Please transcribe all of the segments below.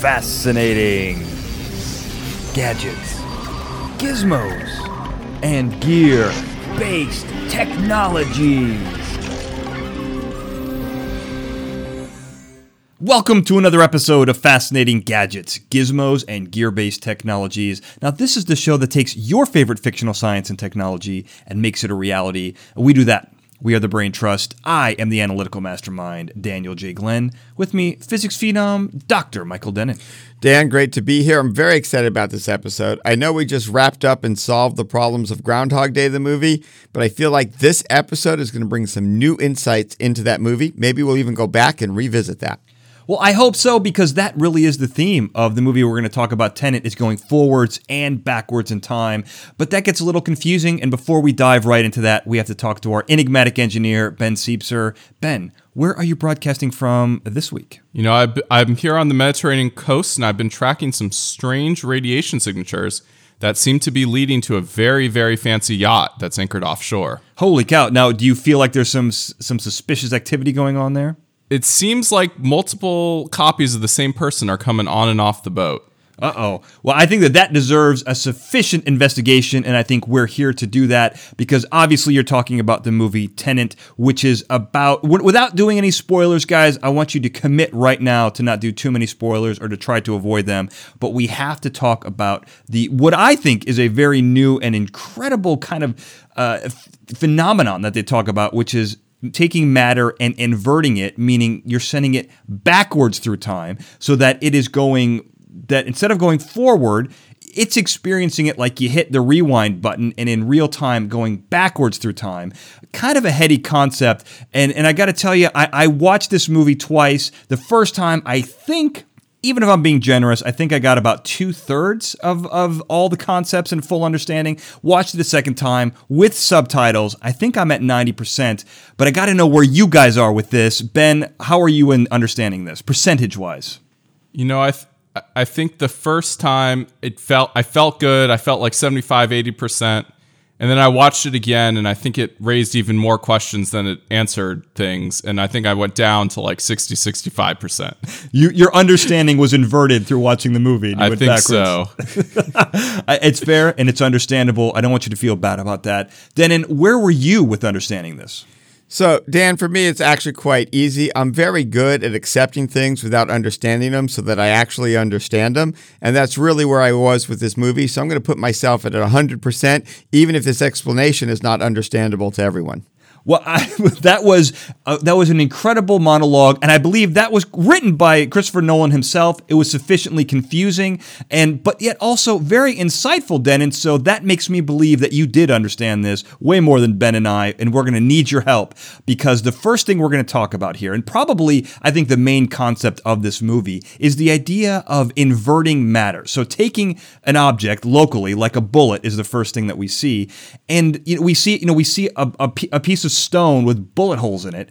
fascinating gadgets, gizmos, and gear based technologies. Welcome to another episode of Fascinating Gadgets, Gizmos, and Gear Based Technologies. Now, this is the show that takes your favorite fictional science and technology and makes it a reality. We do that we are the Brain Trust. I am the analytical mastermind, Daniel J. Glenn. With me, physics phenom, Dr. Michael Dennin. Dan, great to be here. I'm very excited about this episode. I know we just wrapped up and solved the problems of Groundhog Day, the movie, but I feel like this episode is going to bring some new insights into that movie. Maybe we'll even go back and revisit that. Well, I hope so because that really is the theme of the movie we're going to talk about. Tenet is going forwards and backwards in time, but that gets a little confusing. And before we dive right into that, we have to talk to our enigmatic engineer, Ben Siepser. Ben, where are you broadcasting from this week? You know, i am here on the Mediterranean coast, and I've been tracking some strange radiation signatures that seem to be leading to a very, very fancy yacht that's anchored offshore. Holy cow! Now, do you feel like there's some some suspicious activity going on there? It seems like multiple copies of the same person are coming on and off the boat. Uh oh. Well, I think that that deserves a sufficient investigation, and I think we're here to do that because obviously you're talking about the movie Tenet, which is about, w- without doing any spoilers, guys, I want you to commit right now to not do too many spoilers or to try to avoid them. But we have to talk about the, what I think is a very new and incredible kind of uh, f- phenomenon that they talk about, which is taking matter and inverting it, meaning you're sending it backwards through time so that it is going, that instead of going forward, it's experiencing it like you hit the rewind button and in real time going backwards through time. Kind of a heady concept. And, and I got to tell you, I, I watched this movie twice. The first time, I think even if I'm being generous, I think I got about two thirds of, of all the concepts and full understanding. Watched it a second time with subtitles. I think I'm at 90%, but I got to know where you guys are with this. Ben, how are you in understanding this, percentage wise? You know, I, th- I think the first time it felt, I felt good. I felt like 75, 80%. And then I watched it again, and I think it raised even more questions than it answered things. And I think I went down to like 60, 65%. You, your understanding was inverted through watching the movie. I think backwards. so. it's fair and it's understandable. I don't want you to feel bad about that. Dennin, where were you with understanding this? So, Dan, for me, it's actually quite easy. I'm very good at accepting things without understanding them so that I actually understand them. And that's really where I was with this movie. So, I'm going to put myself at 100%, even if this explanation is not understandable to everyone. Well, I, that was uh, that was an incredible monologue, and I believe that was written by Christopher Nolan himself. It was sufficiently confusing, and but yet also very insightful, Den. And so that makes me believe that you did understand this way more than Ben and I. And we're going to need your help because the first thing we're going to talk about here, and probably I think the main concept of this movie, is the idea of inverting matter. So taking an object locally, like a bullet, is the first thing that we see, and you know, we see you know we see a, a piece of stone with bullet holes in it.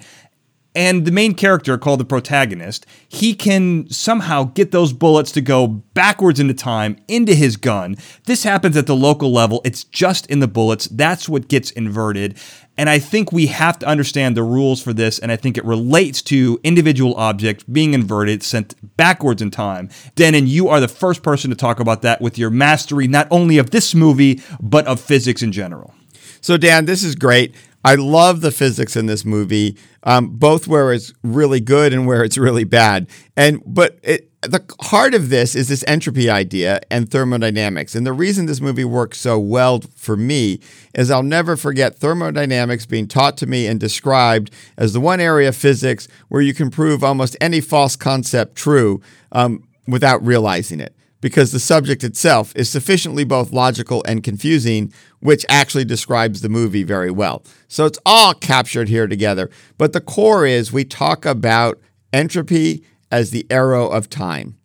And the main character, called the protagonist, he can somehow get those bullets to go backwards into time into his gun. This happens at the local level. It's just in the bullets. That's what gets inverted. And I think we have to understand the rules for this, and I think it relates to individual objects being inverted, sent backwards in time. Dennin, you are the first person to talk about that with your mastery, not only of this movie, but of physics in general. So, Dan, this is great. I love the physics in this movie, um, both where it's really good and where it's really bad. And but it, the heart of this is this entropy idea and thermodynamics. And the reason this movie works so well for me is I'll never forget thermodynamics being taught to me and described as the one area of physics where you can prove almost any false concept true um, without realizing it because the subject itself is sufficiently both logical and confusing, which actually describes the movie very well. So it's all captured here together. But the core is we talk about entropy as the arrow of time.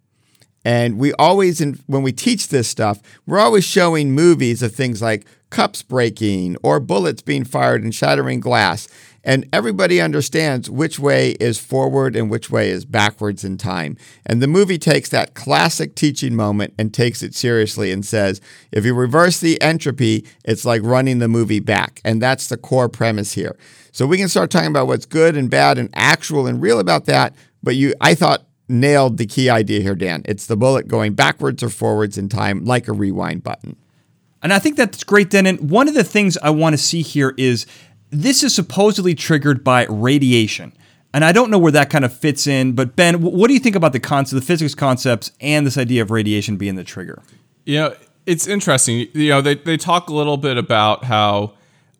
And we always, when we teach this stuff, we're always showing movies of things like cups breaking or bullets being fired and shattering glass. And everybody understands which way is forward and which way is backwards in time. And the movie takes that classic teaching moment and takes it seriously and says, if you reverse the entropy, it's like running the movie back. And that's the core premise here. So we can start talking about what's good and bad and actual and real about that. But you, I thought nailed the key idea here, Dan. It's the bullet going backwards or forwards in time, like a rewind button. And I think that's great, Dennin. One of the things I want to see here is this is supposedly triggered by radiation. And I don't know where that kind of fits in, but Ben, what do you think about the concept, the physics concepts, and this idea of radiation being the trigger? You know, it's interesting. You know, they, they talk a little bit about how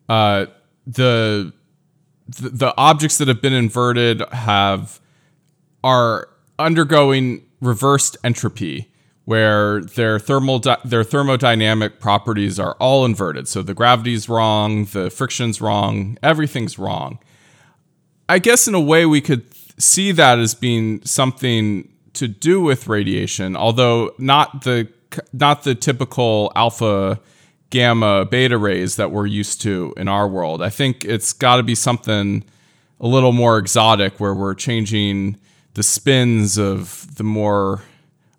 uh, the, the the objects that have been inverted have are undergoing reversed entropy, where their thermal di- their thermodynamic properties are all inverted. So the gravity's wrong, the friction's wrong, everything's wrong. I guess in a way we could see that as being something to do with radiation, although not the not the typical alpha gamma beta rays that we're used to in our world. I think it's got to be something a little more exotic where we're changing the spins of the more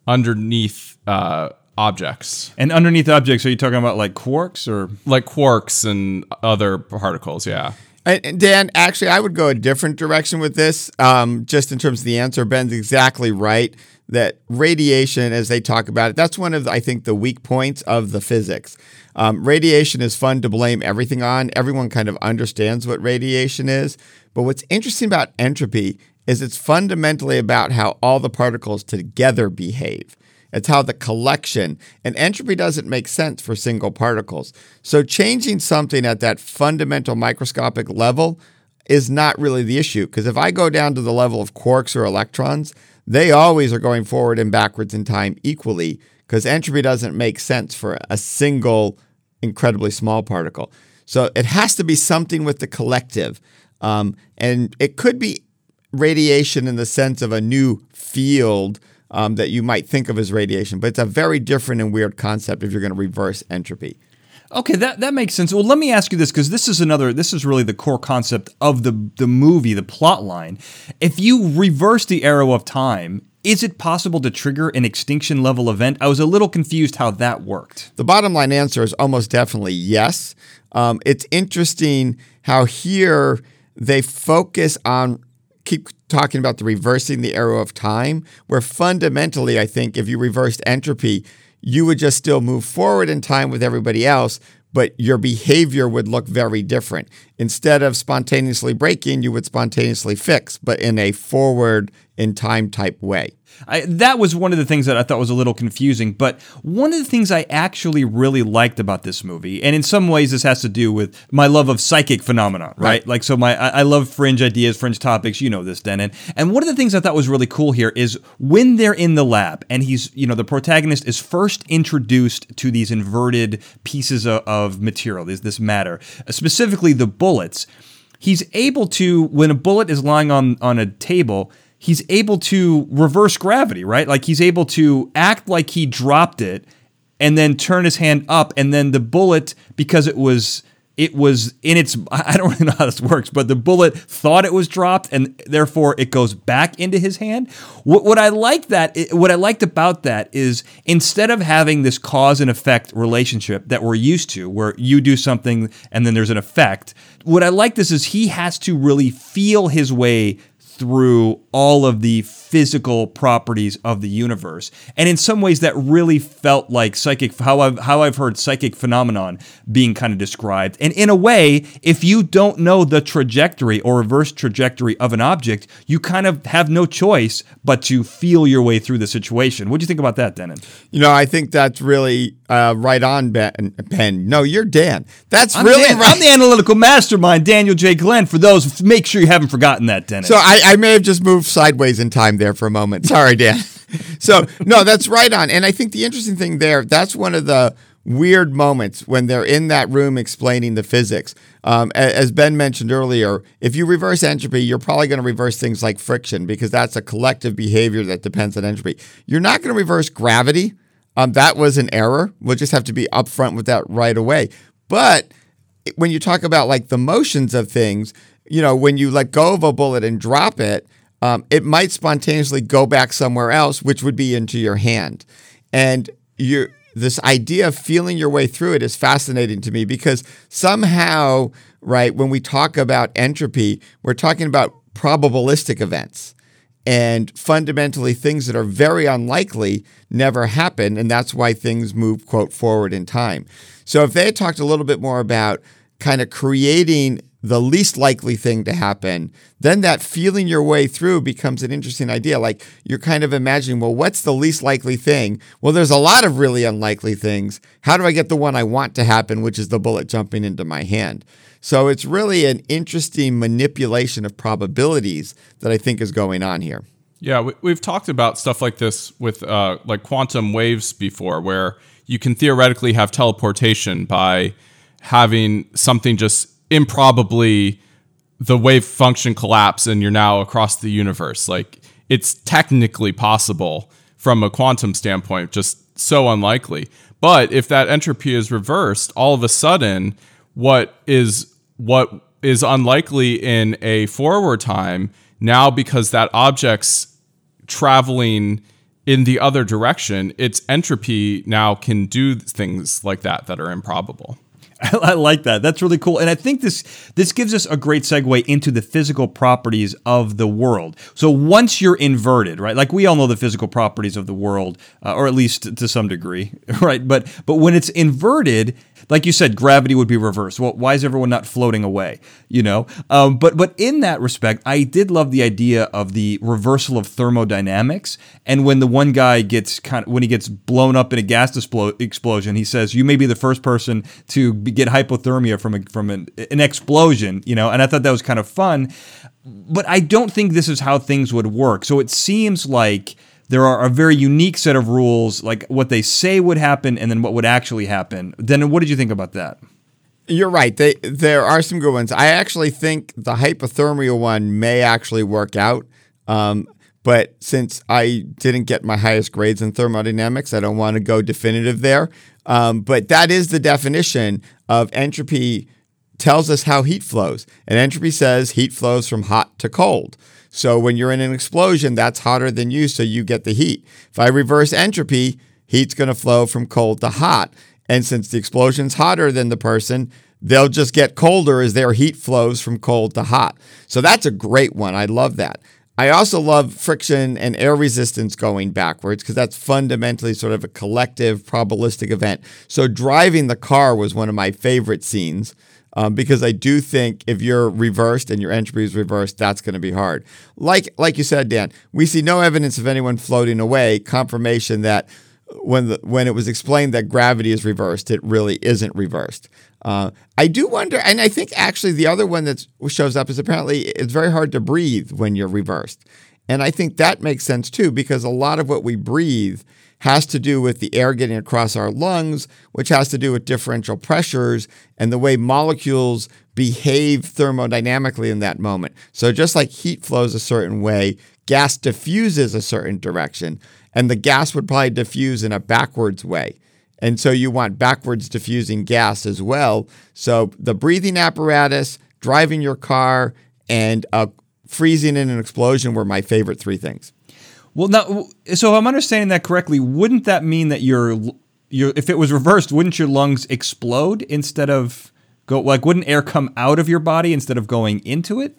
underneath uh, objects. And underneath objects, are you talking about like quarks or like quarks and other particles? Yeah. And Dan, actually, I would go a different direction with this. Um, just in terms of the answer, Ben's exactly right that radiation, as they talk about it, that's one of I think the weak points of the physics. Um, radiation is fun to blame everything on. Everyone kind of understands what radiation is, but what's interesting about entropy is it's fundamentally about how all the particles together behave. It's how the collection and entropy doesn't make sense for single particles. So changing something at that fundamental microscopic level is not really the issue because if I go down to the level of quarks or electrons, they always are going forward and backwards in time equally because entropy doesn't make sense for a single incredibly small particle. So it has to be something with the collective. Um, and it could be radiation in the sense of a new field um, that you might think of as radiation, but it's a very different and weird concept if you're going to reverse entropy. Okay, that, that makes sense. Well, let me ask you this because this is another. This is really the core concept of the the movie, the plot line. If you reverse the arrow of time, is it possible to trigger an extinction level event? I was a little confused how that worked. The bottom line answer is almost definitely yes. Um, it's interesting how here they focus on keep talking about the reversing the arrow of time, where fundamentally, I think if you reversed entropy, you would just still move forward in time with everybody else, but your behavior would look very different. Instead of spontaneously breaking, you would spontaneously fix, but in a forward in time type way. I, that was one of the things that I thought was a little confusing. But one of the things I actually really liked about this movie, and in some ways this has to do with my love of psychic phenomena, right? right. Like, so my I, I, love fringe ideas, fringe topics. You know this, Dennin. And one of the things I thought was really cool here is when they're in the lab, and he's, you know, the protagonist is first introduced to these inverted pieces of, of material, this this matter, specifically the bullets. He's able to, when a bullet is lying on on a table he's able to reverse gravity, right? Like he's able to act like he dropped it and then turn his hand up and then the bullet because it was it was in its I don't really know how this works, but the bullet thought it was dropped and therefore it goes back into his hand. What, what I like that what I liked about that is instead of having this cause and effect relationship that we're used to where you do something and then there's an effect, what I like this is he has to really feel his way through all of the physical properties of the universe. And in some ways that really felt like psychic how I've how I've heard psychic phenomenon being kind of described. And in a way, if you don't know the trajectory or reverse trajectory of an object, you kind of have no choice but to feel your way through the situation. What do you think about that, Dennin? You know, I think that's really uh, right on, Ben. ben. No, you're Dan. That's I'm really Dan. right. I'm the analytical mastermind, Daniel J. Glenn. For those, make sure you haven't forgotten that, Dennin. So I, I may have just moved sideways in time there for a moment. Sorry, Dan. so no, that's right on. And I think the interesting thing there, that's one of the weird moments when they're in that room explaining the physics. Um, as Ben mentioned earlier, if you reverse entropy, you're probably going to reverse things like friction because that's a collective behavior that depends on entropy. You're not going to reverse gravity. Um, that was an error. We'll just have to be upfront with that right away. But when you talk about like the motions of things, you know, when you let go of a bullet and drop it, um, it might spontaneously go back somewhere else, which would be into your hand. And you this idea of feeling your way through it is fascinating to me because somehow, right, when we talk about entropy, we're talking about probabilistic events. And fundamentally, things that are very unlikely never happen. And that's why things move, quote, forward in time. So if they had talked a little bit more about kind of creating the least likely thing to happen, then that feeling your way through becomes an interesting idea. Like you're kind of imagining, well, what's the least likely thing? Well, there's a lot of really unlikely things. How do I get the one I want to happen, which is the bullet jumping into my hand? So it's really an interesting manipulation of probabilities that I think is going on here. Yeah, we, have talked about stuff like this with uh, like quantum waves before, where you can theoretically have teleportation by having something just improbably the wave function collapse and you're now across the universe. Like it's technically possible from a quantum standpoint, just so unlikely. But if that entropy is reversed, all of a sudden, what is what is unlikely in a forward time now because that object's traveling in the other direction, its entropy now can do things like that that are improbable. I like that. That's really cool. And I think this this gives us a great segue into the physical properties of the world. So once you're inverted, right? Like we all know the physical properties of the world, uh, or at least to some degree, right? But but when it's inverted, like you said, gravity would be reversed. Well, why is everyone not floating away? You know. Um, but but in that respect, I did love the idea of the reversal of thermodynamics. And when the one guy gets kind of when he gets blown up in a gas explosion, he says, "You may be the first person to get hypothermia from a, from an, an explosion." You know. And I thought that was kind of fun. But I don't think this is how things would work. So it seems like there are a very unique set of rules, like what they say would happen and then what would actually happen. Then what did you think about that? You're right. They, there are some good ones. I actually think the hypothermia one may actually work out. Um, but since I didn't get my highest grades in thermodynamics, I don't want to go definitive there. Um, but that is the definition of entropy tells us how heat flows. And entropy says heat flows from hot to cold. So when you're in an explosion, that's hotter than you, so you get the heat. If I reverse entropy, heat's going to flow from cold to hot. And since the explosion's hotter than the person, they'll just get colder as their heat flows from cold to hot. So that's a great one. I love that. I also love friction and air resistance going backwards because that's fundamentally sort of a collective probabilistic event. So driving the car was one of my favorite scenes um, because I do think if you're reversed and your entropy is reversed, that's going to be hard. Like like you said, Dan, we see no evidence of anyone floating away. Confirmation that when the, when it was explained that gravity is reversed, it really isn't reversed. Uh, I do wonder, and I think actually the other one that shows up is apparently it's very hard to breathe when you're reversed, and I think that makes sense too because a lot of what we breathe has to do with the air getting across our lungs, which has to do with differential pressures and the way molecules behave thermodynamically in that moment. So, just like heat flows a certain way, gas diffuses a certain direction, and the gas would probably diffuse in a backwards way. And so, you want backwards diffusing gas as well. So, the breathing apparatus, driving your car, and uh, freezing in an explosion were my favorite three things. Well, now, so if I'm understanding that correctly, wouldn't that mean that your your if it was reversed, wouldn't your lungs explode instead of go like wouldn't air come out of your body instead of going into it?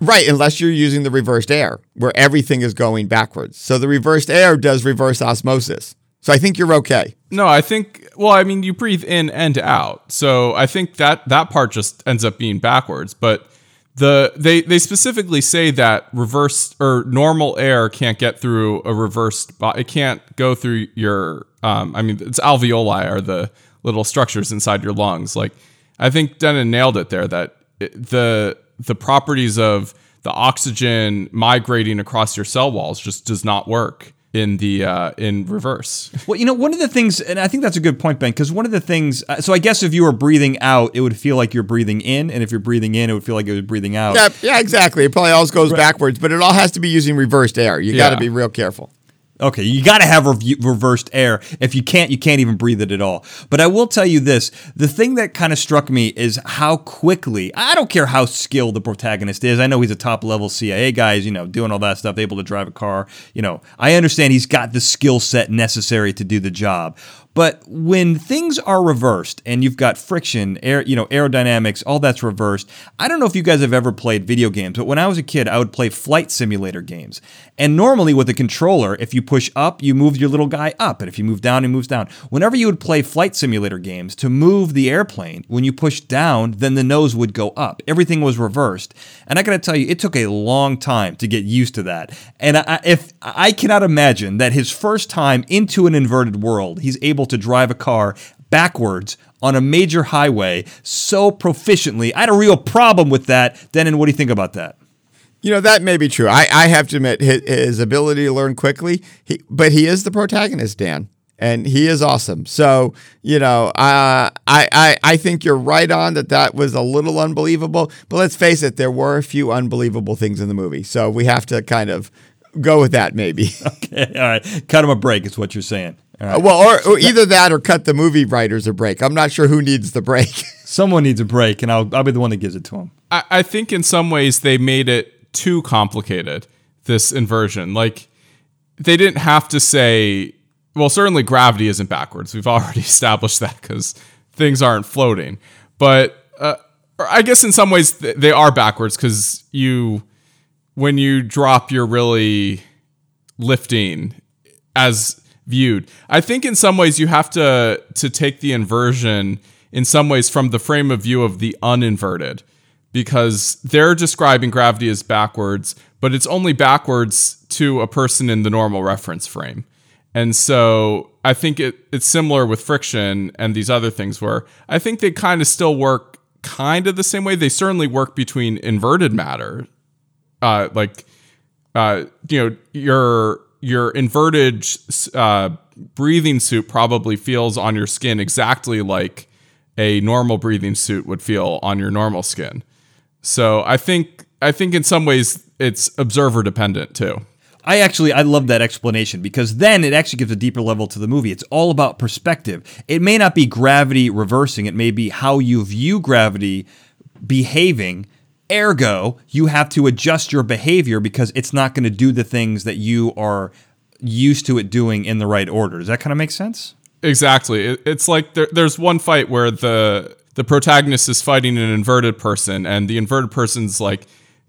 Right, unless you're using the reversed air where everything is going backwards. So the reversed air does reverse osmosis. So I think you're okay. No, I think well, I mean you breathe in and out. So I think that that part just ends up being backwards, but the they they specifically say that reverse or normal air can't get through a reversed it can't go through your um, I mean it's alveoli are the little structures inside your lungs. Like I think Dennin nailed it there that it, the the properties of the oxygen migrating across your cell walls just does not work in the uh, in reverse. Well, you know, one of the things, and I think that's a good point, Ben, because one of the things. Uh, so I guess if you were breathing out, it would feel like you're breathing in, and if you're breathing in, it would feel like it was breathing out. Yeah, yeah, exactly. It probably always goes right. backwards, but it all has to be using reversed air. You got to be real careful. Okay, you got to have re- reversed air. If you can't, you can't even breathe it at all. But I will tell you this the thing that kind of struck me is how quickly, I don't care how skilled the protagonist is. I know he's a top level CIA guy, he's, you know, doing all that stuff, able to drive a car. You know, I understand he's got the skill set necessary to do the job. But when things are reversed and you've got friction, air, you know, aerodynamics, all that's reversed. I don't know if you guys have ever played video games, but when I was a kid, I would play flight simulator games. And normally with a controller, if you push up, you move your little guy up, and if you move down, he moves down. Whenever you would play flight simulator games, to move the airplane, when you push down, then the nose would go up. Everything was reversed. And I got to tell you, it took a long time to get used to that. And I, if I cannot imagine that his first time into an inverted world, he's able to drive a car backwards on a major highway so proficiently. I had a real problem with that. Dennin, what do you think about that? You know that may be true. I, I have to admit his, his ability to learn quickly. He, but he is the protagonist, Dan, and he is awesome. So you know, uh, I, I I think you're right on that. That was a little unbelievable. But let's face it, there were a few unbelievable things in the movie. So we have to kind of go with that, maybe. Okay, all right. Cut him a break is what you're saying. All right. well, or, or either that or cut the movie writers a break. I'm not sure who needs the break. Someone needs a break, and I'll I'll be the one that gives it to them. I, I think in some ways they made it too complicated, this inversion. Like, they didn't have to say, well, certainly gravity isn't backwards. We've already established that because things aren't floating. But uh, I guess in some ways th- they are backwards because you, when you drop, you're really lifting as viewed. I think in some ways you have to to take the inversion in some ways from the frame of view of the uninverted because they're describing gravity as backwards, but it's only backwards to a person in the normal reference frame. And so I think it, it's similar with friction and these other things where I think they kind of still work kind of the same way. They certainly work between inverted matter. Uh, like uh, you know, your your inverted uh, breathing suit probably feels on your skin exactly like a normal breathing suit would feel on your normal skin. So I think I think in some ways it's observer dependent too. I actually I love that explanation because then it actually gives a deeper level to the movie. It's all about perspective. It may not be gravity reversing, it may be how you view gravity behaving. Ergo, you have to adjust your behavior because it's not going to do the things that you are used to it doing in the right order. Does that kind of make sense? Exactly. It, it's like there, there's one fight where the the protagonist is fighting an inverted person, and the inverted person's like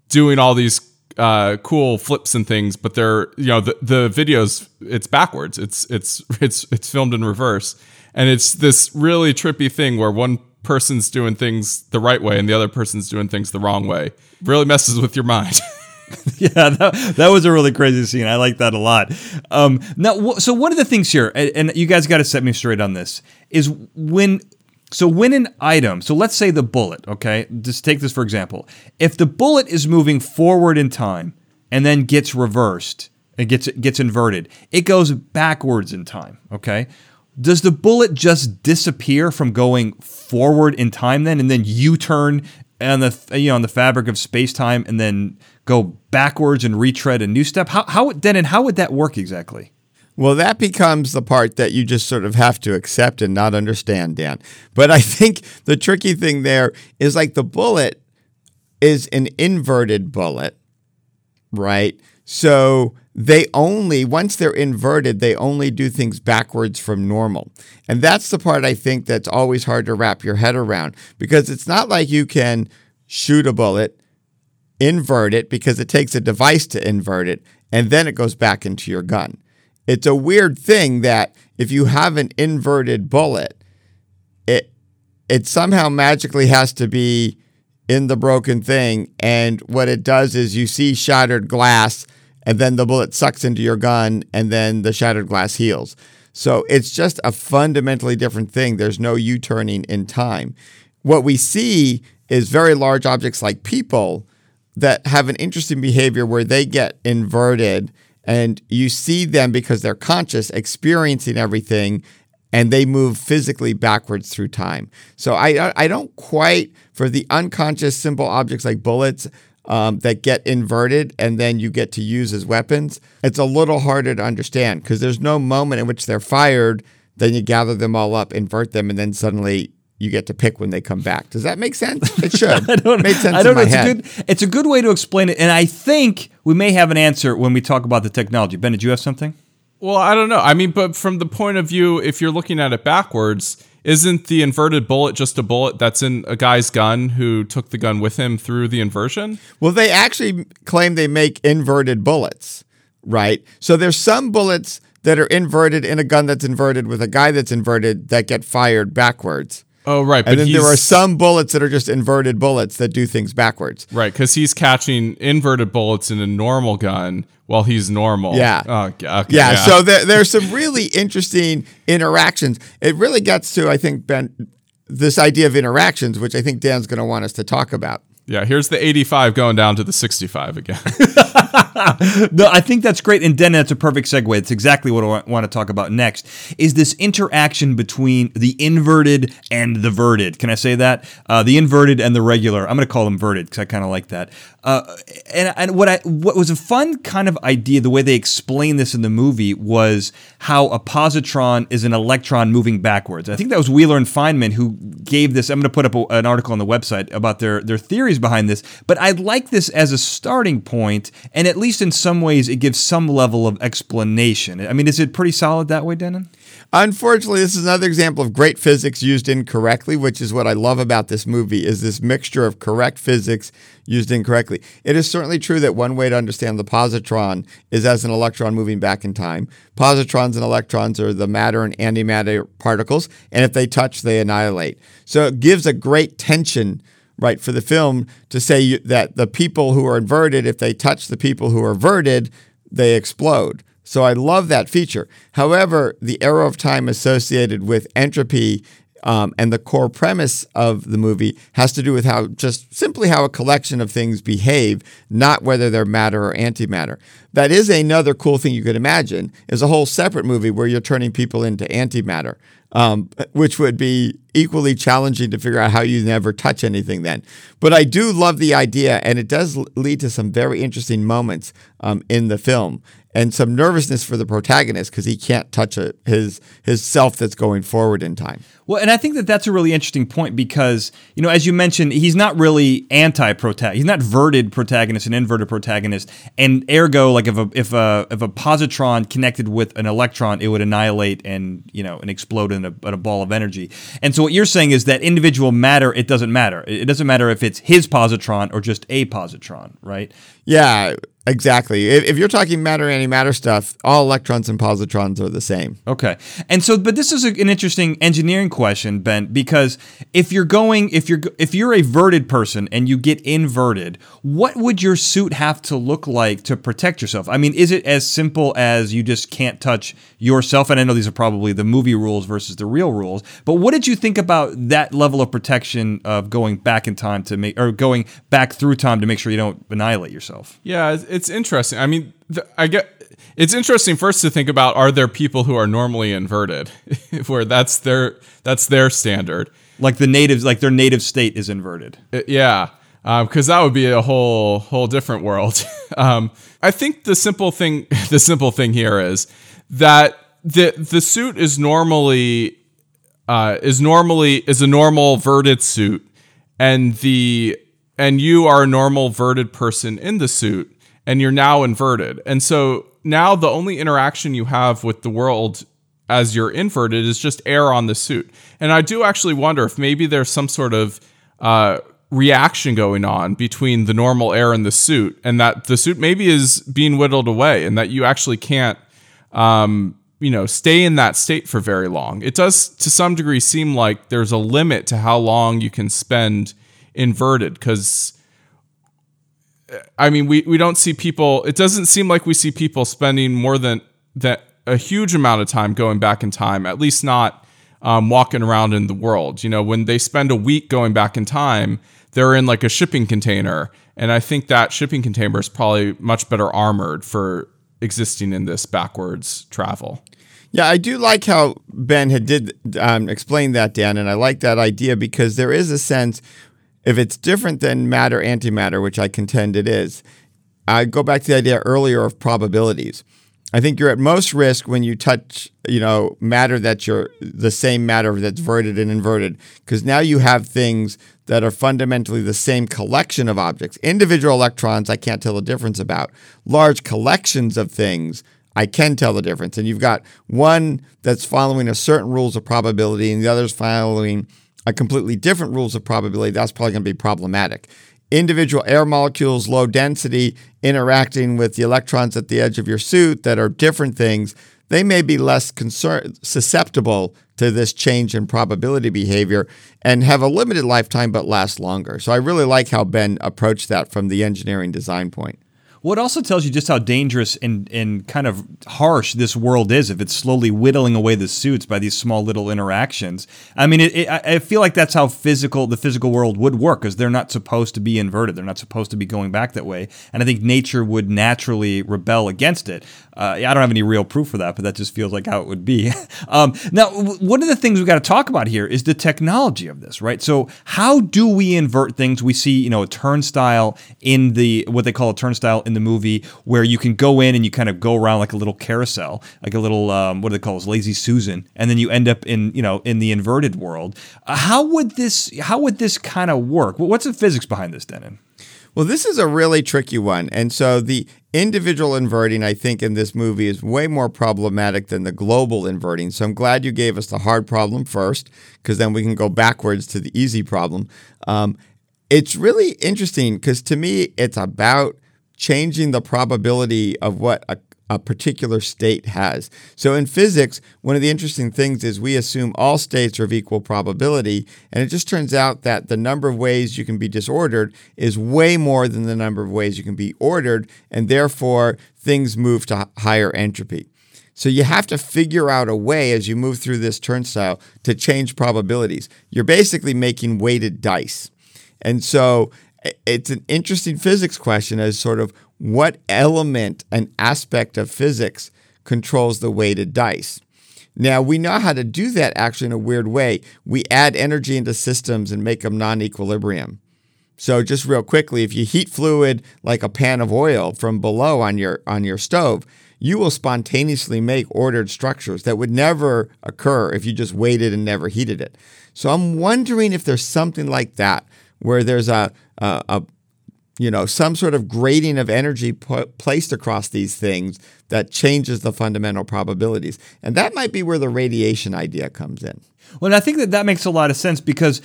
doing all these uh, cool flips and things, but they're you know the the videos it's backwards. It's it's it's it's filmed in reverse, and it's this really trippy thing where one person's doing things the right way and the other person's doing things the wrong way. Really messes with your mind. yeah, that, that was a really crazy scene. I like that a lot. Um, now, so one of the things here, and, and you guys got to set me straight on this, is when. So when an item, so let's say the bullet, okay, just take this for example. If the bullet is moving forward in time and then gets reversed, it gets gets inverted, it goes backwards in time, okay? Does the bullet just disappear from going forward in time then, and then U turn on the you know on the fabric of space time, and then go backwards and retread a new step? How how then and how would that work exactly? Well, that becomes the part that you just sort of have to accept and not understand, Dan. But I think the tricky thing there is like the bullet is an inverted bullet, right? So they only, once they're inverted, they only do things backwards from normal. And that's the part I think that's always hard to wrap your head around because it's not like you can shoot a bullet, invert it because it takes a device to invert it, and then it goes back into your gun. It's a weird thing that if you have an inverted bullet, it it somehow magically has to be in the broken thing. And what it does is you see shattered glass, and then the bullet sucks into your gun, and then the shattered glass heals. So it's just a fundamentally different thing. There's no U turning in time. What we see is very large objects like people that have an interesting behavior where they get inverted and you see them because they're conscious experiencing everything and they move physically backwards through time. So I I don't quite for the unconscious simple objects like bullets um, that get inverted and then you get to use as weapons. It's a little harder to understand because there's no moment in which they're fired. Then you gather them all up, invert them, and then suddenly you get to pick when they come back. Does that make sense? It should. I don't, Make sense I don't in know. my It's head. a good. It's a good way to explain it, and I think we may have an answer when we talk about the technology. Ben, did you have something? Well, I don't know. I mean, but from the point of view, if you're looking at it backwards, isn't the inverted bullet just a bullet that's in a guy's gun who took the gun with him through the inversion? Well, they actually claim they make inverted bullets, right? So there's some bullets that are inverted in a gun that's inverted with a guy that's inverted that get fired backwards. Oh, right. And then there are some bullets that are just inverted bullets that do things backwards. Right, because he's catching inverted bullets in a normal gun while he's normal. Yeah. Oh, okay, okay, Yeah, so there, there's some really interesting interactions. It really gets to, I think, Ben, this idea of interactions, which I think Dan's going to want us to talk about. yeah, here's the 85 going down to the 65 again. No, I think that's great, and then that's a perfect segue. It's exactly what I want to talk about next. Is this interaction between the inverted and the verted? Can I say that? Uh, the inverted and the regular. I'm going to call them verted because I kind of like that. Uh, and and what I what was a fun kind of idea, the way they explained this in the movie was how a positron is an electron moving backwards. I think that was Wheeler and Feynman who gave this. I'm going to put up a, an article on the website about their their theories behind this. But I like this as a starting point, and at least in some ways, it gives some level of explanation. I mean, is it pretty solid that way, Dennin? Unfortunately, this is another example of great physics used incorrectly, which is what I love about this movie is this mixture of correct physics used incorrectly. It is certainly true that one way to understand the positron is as an electron moving back in time. Positrons and electrons are the matter and antimatter particles, and if they touch, they annihilate. So it gives a great tension right for the film to say that the people who are inverted if they touch the people who are inverted they explode. So i love that feature. However the arrow of time associated with entropy um, and the core premise of the movie has to do with how just simply how a collection of things behave not whether they're matter or antimatter. That is another cool thing you could imagine is a whole separate movie where you're turning people into antimatter um, which would be equally challenging to figure out how you never touch anything then. But I do love the idea, and it does lead to some very interesting moments um, in the film and some nervousness for the protagonist because he can't touch a, his his self that's going forward in time. Well, and I think that that's a really interesting point because, you know, as you mentioned, he's not really anti-protagonist. He's not verted protagonist and inverted protagonist. And ergo, like if a if a if a positron connected with an electron, it would annihilate and you know and explode in a, in a ball of energy. And so what you're saying is that individual matter, it doesn't matter. It doesn't matter if it's his positron or just a positron, right? Yeah, exactly. If, if you're talking matter antimatter stuff, all electrons and positrons are the same. Okay. And so, but this is a, an interesting engineering question, Ben, because if you're going, if you're, if you're a verted person and you get inverted, what would your suit have to look like to protect yourself? I mean, is it as simple as you just can't touch yourself? And I know these are probably the movie rules versus the real rules, but what did you think about that level of protection of going back in time to make, or going back through time to make sure you don't annihilate yourself? Yeah, it's, interesting. I mean, I get it's interesting first to think about are there people who are normally inverted where that's their that's their standard. Like the natives, like their native state is inverted. Uh, yeah, because that would be a whole whole different world. um, I think the simple thing the simple thing here is that the the suit is normally uh, is normally is a normal verted suit, and the and you are a normal verted person in the suit, and you're now inverted, and so now the only interaction you have with the world as you're inverted is just air on the suit, and I do actually wonder if maybe there's some sort of uh, reaction going on between the normal air and the suit, and that the suit maybe is being whittled away, and that you actually can't um, you know, stay in that state for very long. It does to some degree seem like there's a limit to how long you can spend inverted because I mean, we, we don't see people, it doesn't seem like we see people spending more than that a huge amount of time going back in time, at least not um, walking around in the world. You know, when they spend a week going back in time, they're in like a shipping container. And I think that shipping container is probably much better armored for existing in this backwards travel. Yeah, I do like how Ben had did um, explain that, Dan, and I like that idea because there is a sense, if it's different than matter antimatter, which I contend it is, I go back to the idea earlier of probabilities. I think you're at most risk when you touch, you know, matter that's your the same matter that's verted and inverted, because now you have things that are fundamentally the same collection of objects. Individual electrons, I can't tell the difference about. Large collections of things, I can tell the difference. And you've got one that's following a certain rules of probability, and the other's following a completely different rules of probability. That's probably going to be problematic. Individual air molecules, low density, interacting with the electrons at the edge of your suit that are different things they may be less concern- susceptible to this change in probability behavior and have a limited lifetime but last longer. So I really like how Ben approached that from the engineering design point. Well, it also tells you just how dangerous and, and kind of harsh this world is if it's slowly whittling away the suits by these small little interactions. I mean, it, it, I feel like that's how physical the physical world would work because they're not supposed to be inverted. They're not supposed to be going back that way. And I think nature would naturally rebel against it. Uh, I don't have any real proof for that, but that just feels like how it would be. um, now, one of the things we've got to talk about here is the technology of this, right? So, how do we invert things? We see, you know, a turnstile in the what they call a turnstile in the movie, where you can go in and you kind of go around like a little carousel, like a little um, what do they call it, lazy Susan, and then you end up in you know in the inverted world. Uh, how would this how would this kind of work? What's the physics behind this, Dennin? Well, this is a really tricky one. And so the individual inverting, I think, in this movie is way more problematic than the global inverting. So I'm glad you gave us the hard problem first, because then we can go backwards to the easy problem. Um, it's really interesting because to me, it's about changing the probability of what a a particular state has. So in physics, one of the interesting things is we assume all states are of equal probability, and it just turns out that the number of ways you can be disordered is way more than the number of ways you can be ordered, and therefore things move to higher entropy. So you have to figure out a way as you move through this turnstile to change probabilities. You're basically making weighted dice. And so it's an interesting physics question as sort of what element and aspect of physics controls the weighted dice. Now, we know how to do that actually in a weird way. We add energy into systems and make them non equilibrium. So just real quickly, if you heat fluid like a pan of oil from below on your on your stove, you will spontaneously make ordered structures that would never occur if you just waited and never heated it. So I'm wondering if there's something like that where there's a a, a you know, some sort of grading of energy placed across these things that changes the fundamental probabilities. And that might be where the radiation idea comes in. Well, I think that that makes a lot of sense because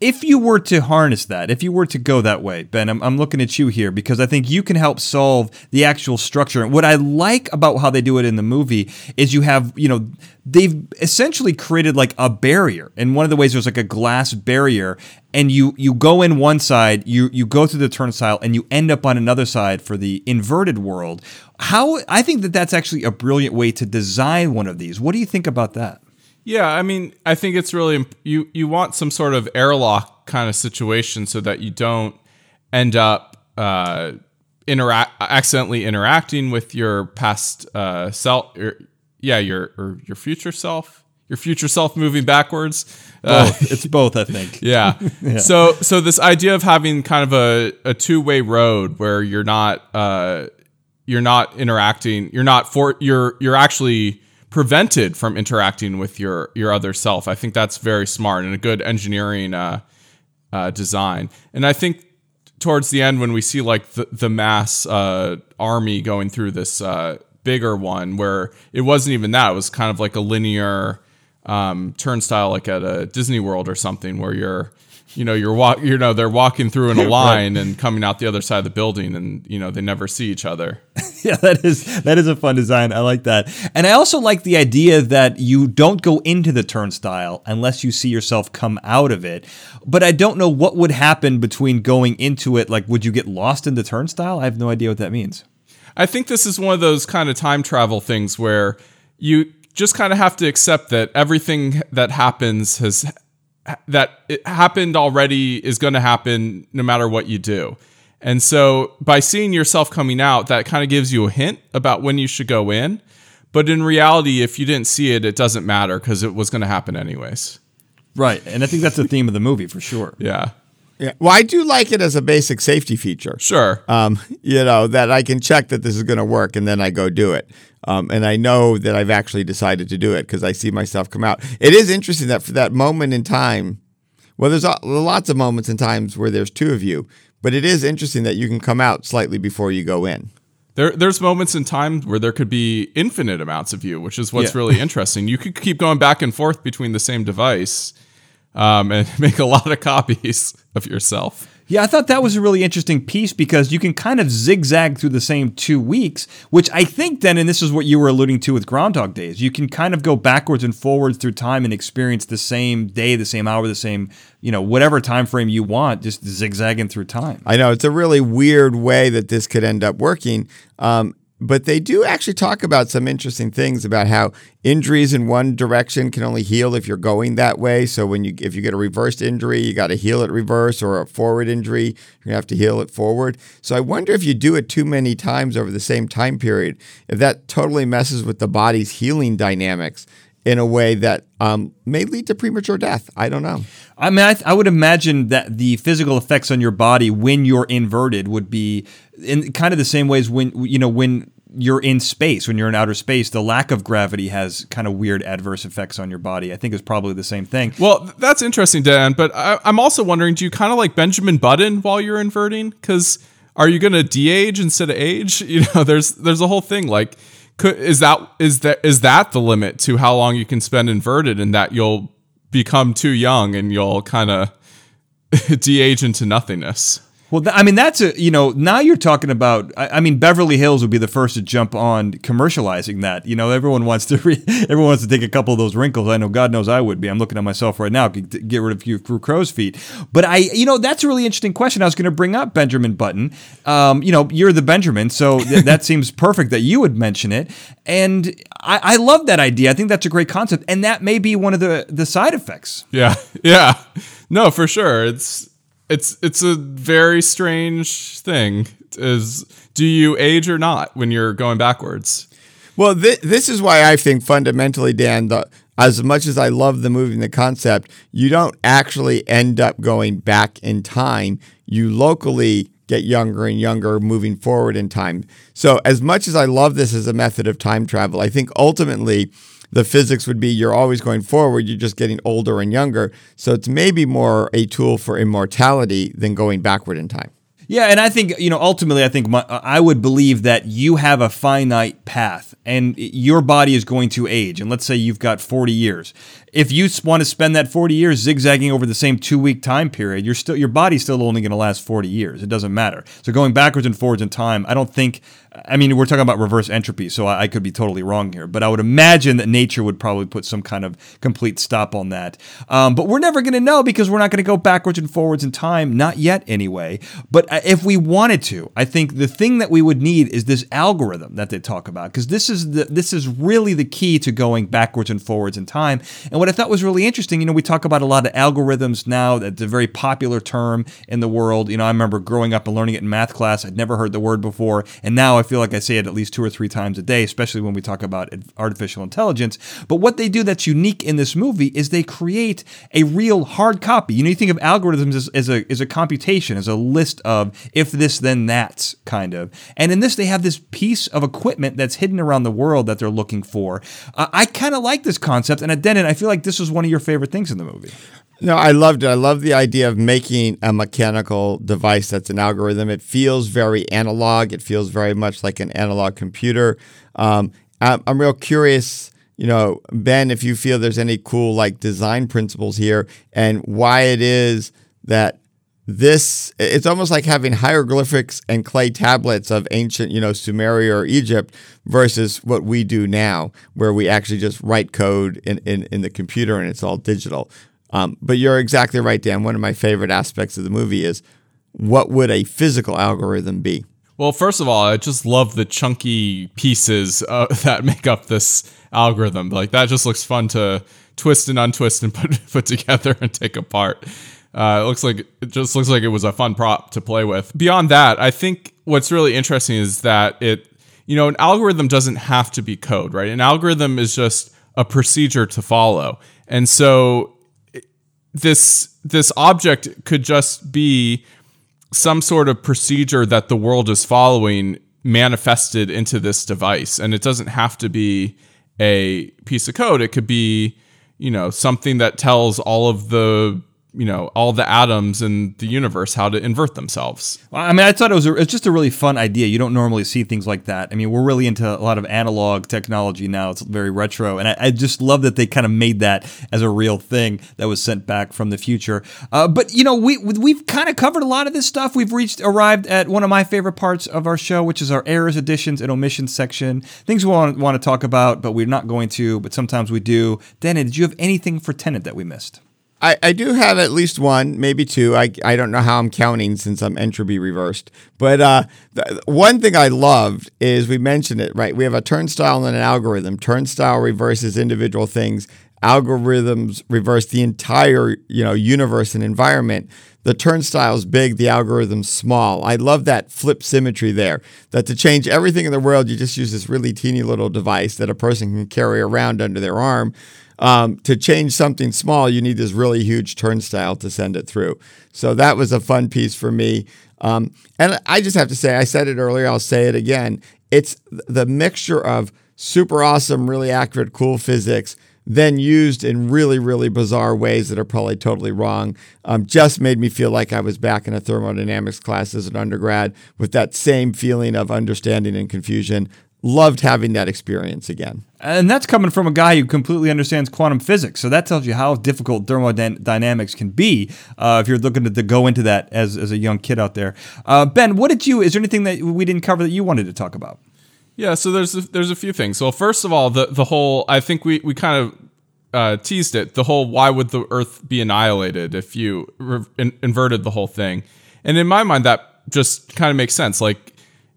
if you were to harness that, if you were to go that way, Ben, I'm, I'm, looking at you here because I think you can help solve the actual structure. And what I like about how they do it in the movie is you have, you know, they've essentially created like a barrier. And one of the ways there's like a glass barrier, and you you go in one side, you you go through the turnstile, and you end up on another side for the inverted world. How I think that that's actually a brilliant way to design one of these. What do you think about that? Yeah, I mean, I think it's really you you want some sort of airlock kind of situation so that you don't end up uh, interact accidentally interacting with your past uh, self. Your, yeah, your or your future self. Your future self moving backwards. Uh, it's both, I think. Yeah. yeah. So so this idea of having kind of a, a two way road where you're not uh, you're not interacting. You're not for you're you're actually prevented from interacting with your your other self. I think that's very smart and a good engineering uh, uh, design. And I think towards the end when we see like the, the mass uh, army going through this uh, bigger one where it wasn't even that it was kind of like a linear um, turnstile like at a disney world or something where you're you know you're walk you know they're walking through in a line right. and coming out the other side of the building and you know they never see each other yeah that is that is a fun design. I like that. And i also like the idea that you don't go into the turnstile unless you see yourself come out of it. But i don't know what would happen between going into it like would you get lost in the turnstile? I have no idea what that means. I think this is one of those kind of time travel things where you just kind of have to accept that everything that happens has that it happened already is going to happen no matter what you do. And so by seeing yourself coming out, that kind of gives you a hint about when you should go in. But in reality, if you didn't see it, it doesn't matter because it was going to happen anyways. Right. And I think that's the theme of the movie for sure. Yeah. Yeah. Well, I do like it as a basic safety feature. Sure. Um, you know, that I can check that this is going to work and then I go do it. Um, and I know that I've actually decided to do it because I see myself come out. It is interesting that for that moment in time, well, there's lots of moments and times where there's two of you, but it is interesting that you can come out slightly before you go in. there there's moments in time where there could be infinite amounts of you, which is what's Yeah. really interesting. You could keep going back and forth between the same device um, and make a lot of copies of yourself. Yeah, I thought that was a really interesting piece because you can kind of zigzag through the same two weeks, which I think then, and this is what you were alluding to with Groundhog Days, you can kind of go backwards and forwards through time and experience the same day, the same hour, the same, you know, whatever time frame you want, just zigzagging through time. I know it's a really weird way that this could end up working. Um, but they do actually talk about some interesting things about how injuries in one direction can only heal if you're going that way. So when you if you get a reversed injury, you got to heal it reverse, or a forward injury, you're gonna have to heal it forward. So I wonder if you do it too many times over the same time period, if that totally messes with the body's healing dynamics in a way that um, may lead to premature death. I don't know. I mean, I, th- I would imagine that the physical effects on your body when you're inverted would be in kind of the same ways when you know when you're in space, when you're in outer space, the lack of gravity has kind of weird adverse effects on your body. I think it's probably the same thing. Well, that's interesting, Dan. But I, I'm also wondering, do you kind of like Benjamin Button while you're inverting? Because are you going to de-age instead of age? You know, there's there's a whole thing like, could, is that is that is that the limit to how long you can spend inverted, and that you'll become too young and you'll kind of de-age into nothingness? Well, th- I mean, that's a you know now you're talking about. I, I mean, Beverly Hills would be the first to jump on commercializing that. You know, everyone wants to re- everyone wants to take a couple of those wrinkles. I know, God knows, I would be. I'm looking at myself right now. Get rid of a few few crow's feet. But I, you know, that's a really interesting question. I was going to bring up Benjamin Button. Um, you know, you're the Benjamin, so th- that seems perfect that you would mention it. And I, I love that idea. I think that's a great concept, and that may be one of the the side effects. Yeah, yeah, no, for sure. It's it's it's a very strange thing. Is do you age or not when you're going backwards? Well, th- this is why I think fundamentally, Dan, the, as much as I love the movie and the concept, you don't actually end up going back in time. You locally get younger and younger moving forward in time. So, as much as I love this as a method of time travel, I think ultimately the physics would be you're always going forward, you're just getting older and younger. So, it's maybe more a tool for immortality than going backward in time. Yeah, and I think you know ultimately, I think my, I would believe that you have a finite path, and your body is going to age. And let's say you've got forty years. If you want to spend that forty years zigzagging over the same two week time period, you're still your body's still only going to last forty years. It doesn't matter. So going backwards and forwards in time, I don't think. I mean, we're talking about reverse entropy, so I, I could be totally wrong here, but I would imagine that nature would probably put some kind of complete stop on that. Um, but we're never going to know because we're not going to go backwards and forwards in time, not yet anyway. But uh, if we wanted to, I think the thing that we would need is this algorithm that they talk about because this is the this is really the key to going backwards and forwards in time. And what I thought was really interesting, you know, we talk about a lot of algorithms now. That's a very popular term in the world. You know, I remember growing up and learning it in math class. I'd never heard the word before, and now I feel like I say it at least two or three times a day, especially when we talk about artificial intelligence. But what they do that's unique in this movie is they create a real hard copy. You know, you think of algorithms as, as a as a computation, as a list of if this then that's kind of. And in this, they have this piece of equipment that's hidden around the world that they're looking for. Uh, I kind of like this concept, and at I feel like this was one of your favorite things in the movie. No, I loved it. I love the idea of making a mechanical device that's an algorithm. It feels very analog. It feels very much like an analog computer. Um, I'm real curious, you know, Ben, if you feel there's any cool like design principles here and why it is that this it's almost like having hieroglyphics and clay tablets of ancient you know sumeria or egypt versus what we do now where we actually just write code in, in, in the computer and it's all digital um, but you're exactly right dan one of my favorite aspects of the movie is what would a physical algorithm be Well, first of all, I just love the chunky pieces uh, that make up this algorithm. Like that just looks fun to twist and untwist and put put together and take apart. Uh, it looks like it just looks like it was a fun prop to play with. Beyond that, I think what's really interesting is that it, you know, an algorithm doesn't have to be code, right? An algorithm is just a procedure to follow, and so this this object could just be some sort of procedure that the world is following manifested into this device and it doesn't have to be a piece of code it could be you know something that tells all of the you know all the atoms in the universe how to invert themselves. I mean, I thought it was a, it's just a really fun idea. You don't normally see things like that. I mean, we're really into a lot of analog technology now. It's very retro, and I, I just love that they kind of made that as a real thing that was sent back from the future. Uh, but you know, we we've kind of covered a lot of this stuff. We've reached arrived at one of my favorite parts of our show, which is our errors, additions, and omissions section. Things we want want to talk about, but we're not going to. But sometimes we do. Dana, did you have anything for Tenet that we missed? I, I do have at least one, maybe two. I, I don't know how I'm counting since I'm entropy reversed. But uh, one thing I loved is we mentioned it, right? We have a turnstile and an algorithm. Turnstile reverses individual things. Algorithms reverse the entire you know universe and environment. The turnstile's big, the algorithm's small. I love that flip symmetry there. That to change everything in the world, you just use this really teeny little device that a person can carry around under their arm um, to change something small, you need this really huge turnstile to send it through. So that was a fun piece for me. Um, and I just have to say, I said it earlier, I'll say it again. It's the mixture of super awesome, really accurate, cool physics, then used in really, really bizarre ways that are probably totally wrong. Um, just made me feel like I was back in a thermodynamics class as an undergrad with that same feeling of understanding and confusion loved having that experience again. And that's coming from a guy who completely understands quantum physics. So that tells you how difficult thermodynamics can be uh, if you're looking to, to, go into that as, as a young kid out there. Uh, ben, what did you, is there anything that we didn't cover that you wanted to talk about? Yeah, so there's a, there's a few things. So first of all, the the whole I think we we kind of uh, teased it. The whole why would the Earth be annihilated if you re- in- inverted the whole thing? And in my mind, that just kind of makes sense. Like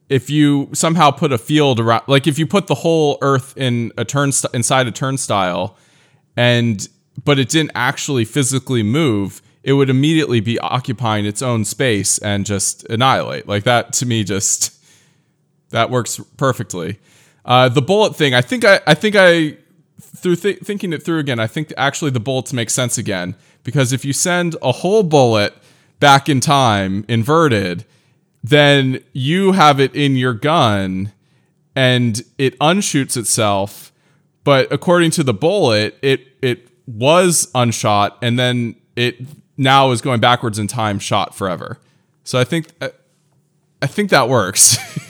if you somehow put a field around, like if you put the whole Earth in a turnstile inside a turnstile, and but it didn't actually physically move, it would immediately be occupying its own space and just annihilate. Like that to me, just that works perfectly. Uh, the bullet thing, I think I, I think I through th- thinking it through again, I think actually the bullets make sense again because if you send a whole bullet back in time inverted then you have it in your gun and it unshoots itself. But according to the bullet, it it was unshot and then it now is going backwards in time, shot forever. So I think I think that works.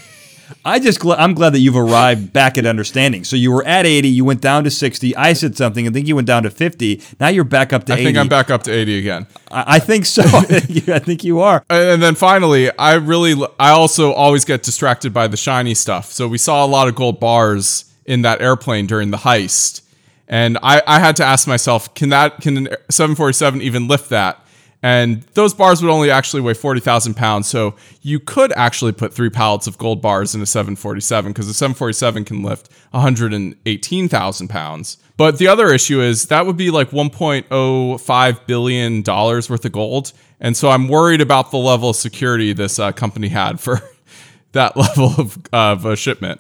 I just gl- I'm glad that you've arrived back at understanding. So you were at 80, you went down to 60. I said something, I think you went down to 50. Now you're back up to I 80. think I'm back up to 80 again. I, I think so. I think you are. And then finally, I really I also always get distracted by the shiny stuff. So we saw a lot of gold bars in that airplane during the heist. And I, I had to ask myself, can that can 747 even lift that? And those bars would only actually weigh 40,000 pounds. So you could actually put three pallets of gold bars in a 747 because the 747 can lift 118,000 pounds. But the other issue is that would be like $1.05 billion worth of gold. And so I'm worried about the level of security this uh, company had for that level of, of a shipment.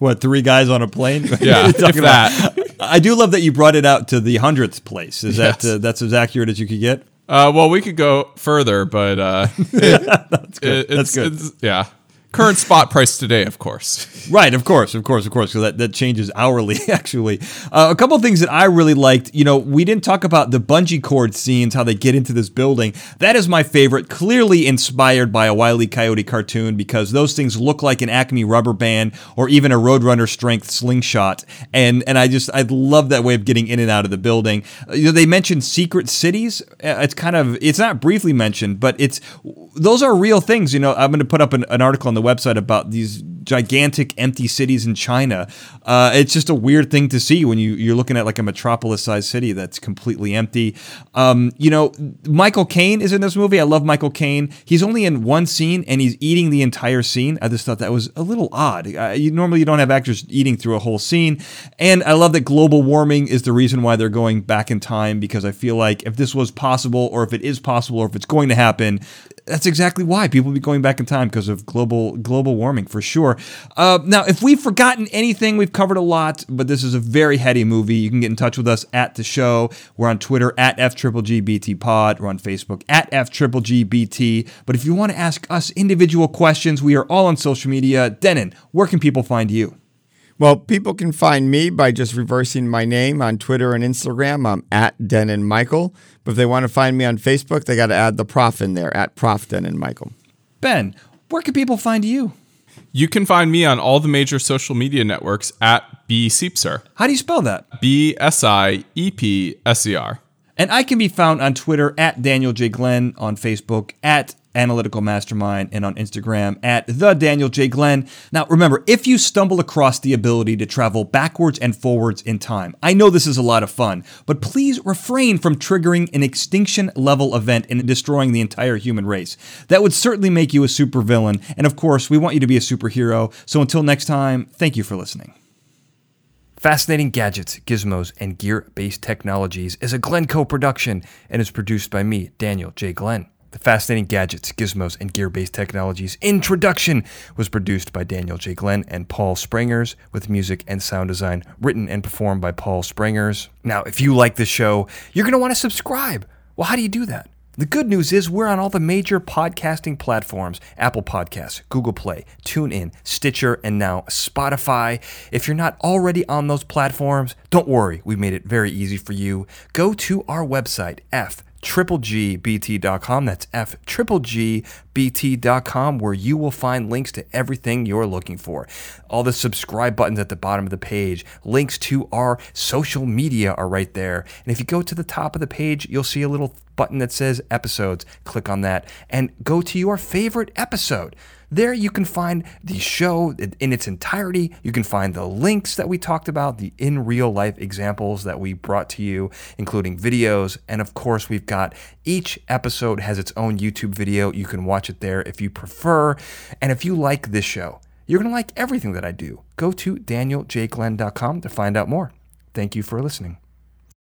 What, three guys on a plane? Yeah, if that. I do love that you brought it out to the hundredth place. Is yes. that uh, that's as accurate as you could get? Uh, well, we could go further, but uh, it, that's good. It, that's good. yeah current spot price today, of course. Right, of course, of course, of course, because that, that changes hourly, actually. Uh, a couple things that I really liked, you know, we didn't talk about the bungee cord scenes, how they get into this building. That is my favorite, clearly inspired by a Wile E. Coyote cartoon because those things look like an Acme rubber band or even a Roadrunner strength slingshot. And and I just, I love that way of getting in and out of the building. Uh, you know, they mentioned secret cities. Uh, it's kind of, it's not briefly mentioned, but it's, those are real things. You know, I'm going to put up an, an article on the website about these gigantic empty cities in China. Uh, it's just a weird thing to see when you, you're looking at like a metropolis-sized city that's completely empty. Um, you know, Michael Caine is in this movie. I love Michael Caine. He's only in one scene and he's eating the entire scene. I just thought that was a little odd. Uh, you, normally, you don't have actors eating through a whole scene. And I love that global warming is the reason why they're going back in time because I feel like if this was possible, or if it is possible, or if it's going to happen, that's exactly why people be going back in time because of global global warming for sure. Uh, now, if we've forgotten anything, we've covered a lot, but this is a very heady movie. You can get in touch with us at the show. We're on Twitter at FGGBT Pod. We're on Facebook at FGGBT. But if you want to ask us individual questions, we are all on social media. Dennin, where can people find you? Well, people can find me by just reversing my name on Twitter and Instagram. I'm at Dennin Michael. But if they want to find me on Facebook, they got to add the prof in there at Prof Dennin Michael. Ben, where can people find you? You can find me on all the major social media networks at B Siepser. How do you spell that? B S I E P S E R. And I can be found on Twitter at Daniel J. Glenn, on Facebook at Analytical Mastermind, and on Instagram at the Daniel J. Glenn. Now, remember, if you stumble across the ability to travel backwards and forwards in time, I know this is a lot of fun, but please refrain from triggering an extinction level event and destroying the entire human race. That would certainly make you a supervillain, and of course, we want you to be a superhero. So until next time, thank you for listening. Fascinating Gadgets, Gizmos, and Gear Based Technologies is a Glencoe production and is produced by me, Daniel J. Glenn. The Fascinating Gadgets, Gizmos, and Gear Based Technologies introduction was produced by Daniel J. Glenn and Paul Sprangers, with music and sound design written and performed by Paul Sprangers. Now, if you like this show, you're going to want to subscribe. Well, how do you do that? The good news is we're on all the major podcasting platforms Apple Podcasts, Google Play, TuneIn, Stitcher, and now Spotify. If you're not already on those platforms, don't worry, we've made it very easy for you. Go to our website, F tripplegbt.com. That's F where you will find links to everything you're looking for. All the subscribe buttons at the bottom of the page, links to our social media are right there. And if you go to the top of the page, you'll see a little button that says episodes. Click on that and go to your favorite episode. There you can find the show in its entirety. You can find the links that we talked about, the in real life examples that we brought to you, including videos. And of course, we've got each episode has its own YouTube video. You can watch it there if you prefer. And if you like this show, you're going to like everything that I do. Go to danieljglenn.com to find out more. Thank you for listening.